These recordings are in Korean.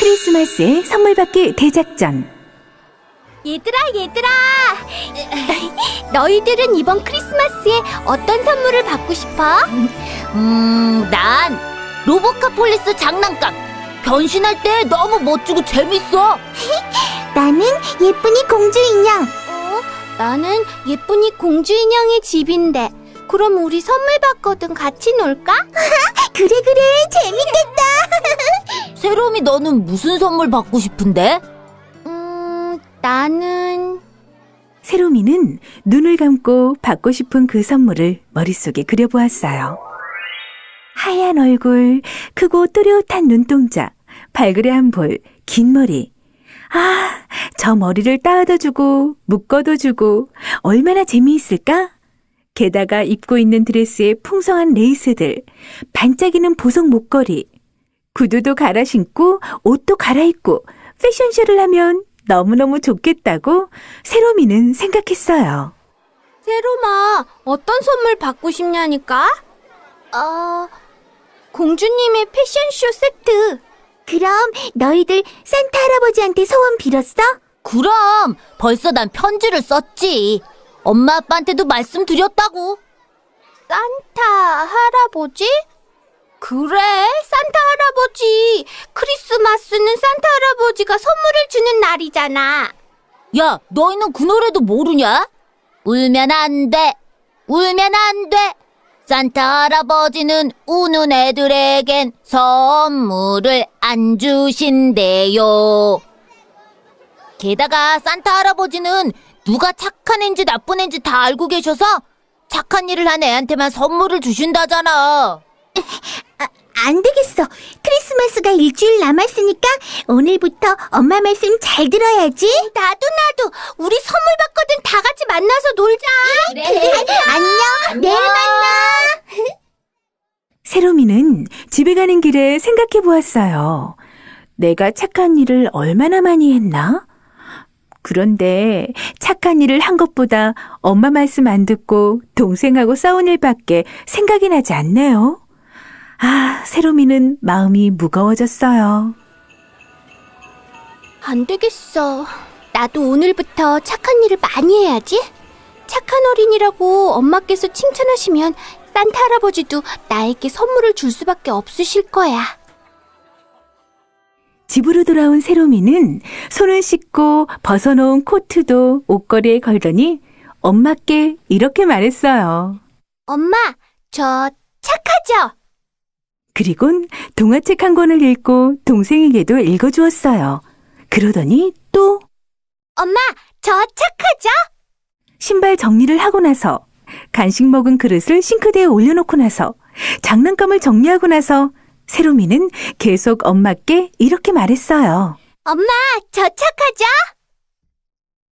크리스마스의 선물 받기 대작전. 얘들아, 얘들아! 너희들은 이번 크리스마스에 어떤 선물을 받고 싶어? 음, 난 로보카폴리스 장난감. 변신할 때 너무 멋지고 재밌어. 나는 예쁜이 공주 인형. 어? 나는 예쁜이 공주 인형의 집인데. 그럼 우리 선물 받거든 같이 놀까? 그래, 그래. 재밌겠다. 세롬이 너는 무슨 선물 받고 싶은데? 음, 나는. 세로미는 눈을 감고 받고 싶은 그 선물을 머릿속에 그려보았어요. 하얀 얼굴, 크고 또렷한 눈동자, 발그레한 볼, 긴 머리. 아, 저 머리를 따아도 주고, 묶어도 주고, 얼마나 재미있을까? 게다가 입고 있는 드레스에 풍성한 레이스들, 반짝이는 보석 목걸이, 구두도 갈아 신고, 옷도 갈아입고, 패션쇼를 하면 너무너무 좋겠다고 세로미는 생각했어요. 세로마, 어떤 선물 받고 싶냐니까? 어, 공주님의 패션쇼 세트. 그럼 너희들 산타 할아버지한테 소원 빌었어? 그럼 벌써 난 편지를 썼지. 엄마 아빠한테도 말씀드렸다고. 산타 할아버지? 그래, 산타 할아버지. 크리스마스는 산타 할아버지가 선물을 주는 날이잖아. 야, 너희는 그 노래도 모르냐? 울면 안 돼. 울면 안 돼. 산타 할아버지는 우는 애들에겐 선물을 안 주신대요. 게다가 산타 할아버지는 누가 착한 애인지 나쁜 애인지 다 알고 계셔서 착한 일을 한 애한테만 선물을 주신다잖아. 안 되겠어. 크리스마스가 일주일 남았으니까 오늘부터 엄마 말씀 잘 들어야지. 나도 나도. 우리 선물 받거든 다 같이 만나서 놀자. 그래. 안녕. 내일 만나. 세로미는 집에 가는 길에 생각해 보았어요. 내가 착한 일을 얼마나 많이 했나? 그런데 착한 일을 한 것보다 엄마 말씀 안 듣고 동생하고 싸운 일밖에 생각이 나지 않네요. 아, 세로미는 마음이 무거워졌어요. 안 되겠어. 나도 오늘부터 착한 일을 많이 해야지. 착한 어린이라고 엄마께서 칭찬하시면 산타 할아버지도 나에게 선물을 줄 수밖에 없으실 거야. 집으로 돌아온 세로미는 손을 씻고 벗어놓은 코트도 옷걸이에 걸더니 엄마께 이렇게 말했어요. 엄마, 저 착하죠? 그리곤 동화책 한 권을 읽고 동생에게도 읽어주었어요. 그러더니 또 엄마, 저 착하죠? 신발 정리를 하고 나서 간식 먹은 그릇을 싱크대에 올려놓고 나서 장난감을 정리하고 나서 세로미는 계속 엄마께 이렇게 말했어요. 엄마, 저 착하죠?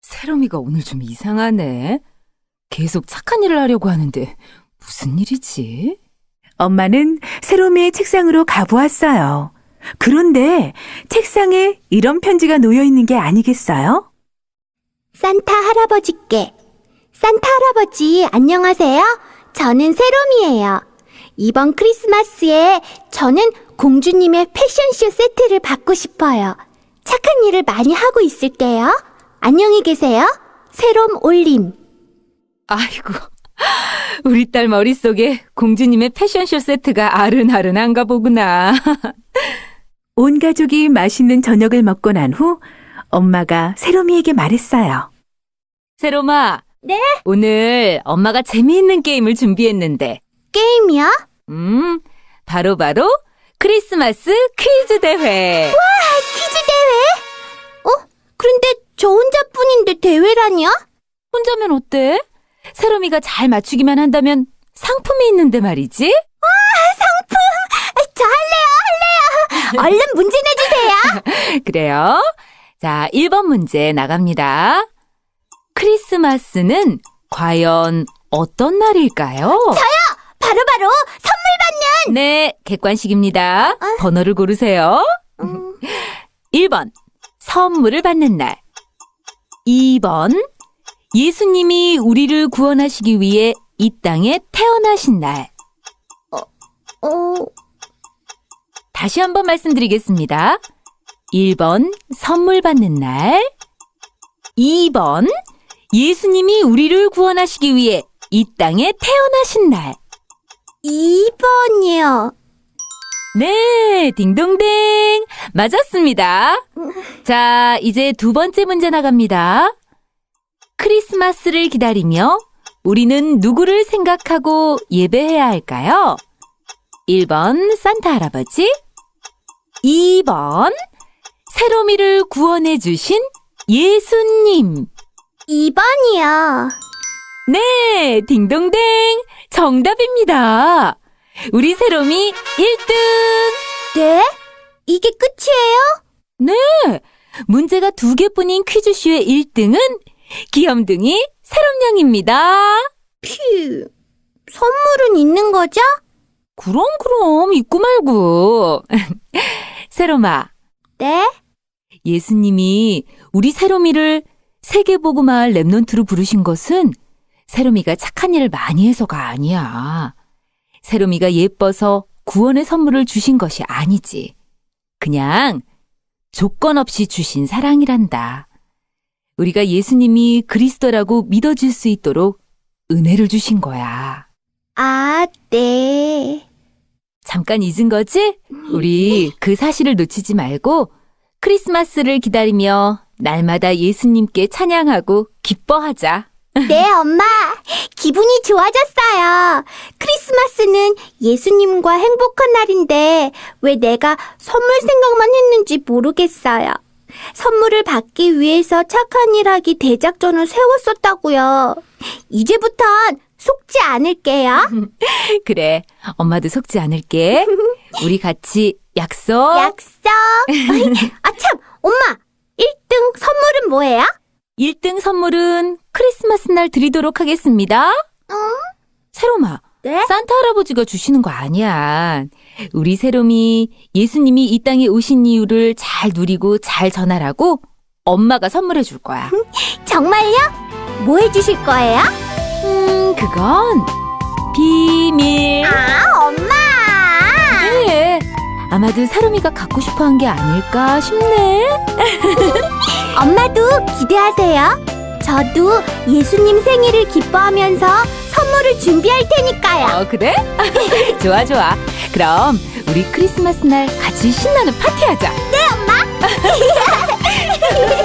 세롬이가 오늘 좀 이상하네. 계속 착한 일을 하려고 하는데 무슨 일이지? 엄마는 세로미의 책상으로 가보았어요. 그런데 책상에 이런 편지가 놓여 있는 게 아니겠어요? 산타 할아버지께. 산타 할아버지, 안녕하세요. 저는 세롬이에요. 이번 크리스마스에 저는 공주님의 패션쇼 세트를 받고 싶어요. 착한 일을 많이 하고 있을게요. 안녕히 계세요. 세롬 올림. 아이고. 우리 딸 머릿속에 공주님의 패션쇼 세트가 아른아른한가 보구나. 온 가족이 맛있는 저녁을 먹고 난 후 엄마가 세로미에게 말했어요. 세롬아. 네? 오늘 엄마가 재미있는 게임을 준비했는데. 게임이요? 음, 바로바로 크리스마스 퀴즈 대회. 퀴즈 대회? 어? 그런데 저 혼자뿐인데 대회라뇨? 혼자면 어때? 세롬이가 잘 맞추기만 한다면 상품이 있는데 말이지? 저 할래요, 할래요. 얼른 문제 내주세요. 그래요. 자, 1번 문제 나갑니다. 크리스마스는 과연 어떤 날일까요? 바로바로 선물 네, 객관식입니다. 번호를 고르세요. 음, 1번, 선물을 받는 날. 2번, 예수님이 우리를 구원하시기 위해 이 땅에 태어나신 날. 어, 다시 한번 말씀드리겠습니다. 1번 선물 받는 날 2번 예수님이 우리를 구원하시기 위해 이 땅에 태어나신 날 2번이요. 네, 딩동댕. 맞았습니다. 자, 이제 두 번째 문제 나갑니다. 크리스마스를 기다리며 우리는 누구를 생각하고 예배해야 할까요? 1번 산타 할아버지, 2번 세로미를 구원해 주신 예수님. 2번이요. 네, 딩동댕. 정답입니다. 우리 세롬이 1등! 네? 이게 끝이에요? 문제가 두 개뿐인 퀴즈쇼의 1등은 귀염둥이 세롬양입니다. 퓨. 선물은 있는 거죠? 그럼, 그럼, 잊고 말고. 세롬아, 네? 예수님이 우리 세롬이를 세계복음화할 랩넌트로 부르신 것은 세롬이가 착한 일을 많이 해서가 아니야. 세롬이가 예뻐서 구원의 선물을 주신 것이 아니지. 그냥 조건 없이 주신 사랑이란다. 우리가 예수님이 그리스도라고 믿어질 수 있도록 은혜를 주신 거야. 아, 네. 잠깐 잊은 거지? 우리 그 사실을 놓치지 말고 크리스마스를 기다리며 날마다 예수님께 찬양하고 기뻐하자. 네, 엄마. 기분이 좋아졌어요. 크리스마스는 예수님과 행복한 날인데 왜 내가 선물 생각만 했는지 모르겠어요. 선물을 받기 위해서 착한 일 하기 대작전을 세웠었다고요. 이제부턴 속지 않을게요. 그래, 엄마도 속지 않을게. 우리 같이 약속. 약속. 아, 참! 엄마! 1등 선물은 뭐예요? 1등 선물은 크리스마스 날 드리도록 하겠습니다. 세롬아, 네? 산타 할아버지가 주시는 거 아니야. 우리 세롬이 예수님이 이 땅에 오신 이유를 잘 누리고 잘 전하라고 엄마가 선물해 줄 거야. 정말요? 뭐 해주실 거예요? 음, 그건 비밀. 아, 엄마! 네. 아마도 세롬이가 갖고 싶어 한 게 아닐까 싶네. 엄마도 기대하세요. 저도 예수님 생일을 기뻐하면서 선물을 준비할 테니까요. 어, 그래? 좋아, 좋아. 그럼 우리 크리스마스 날 같이 신나는 파티하자. 좋았더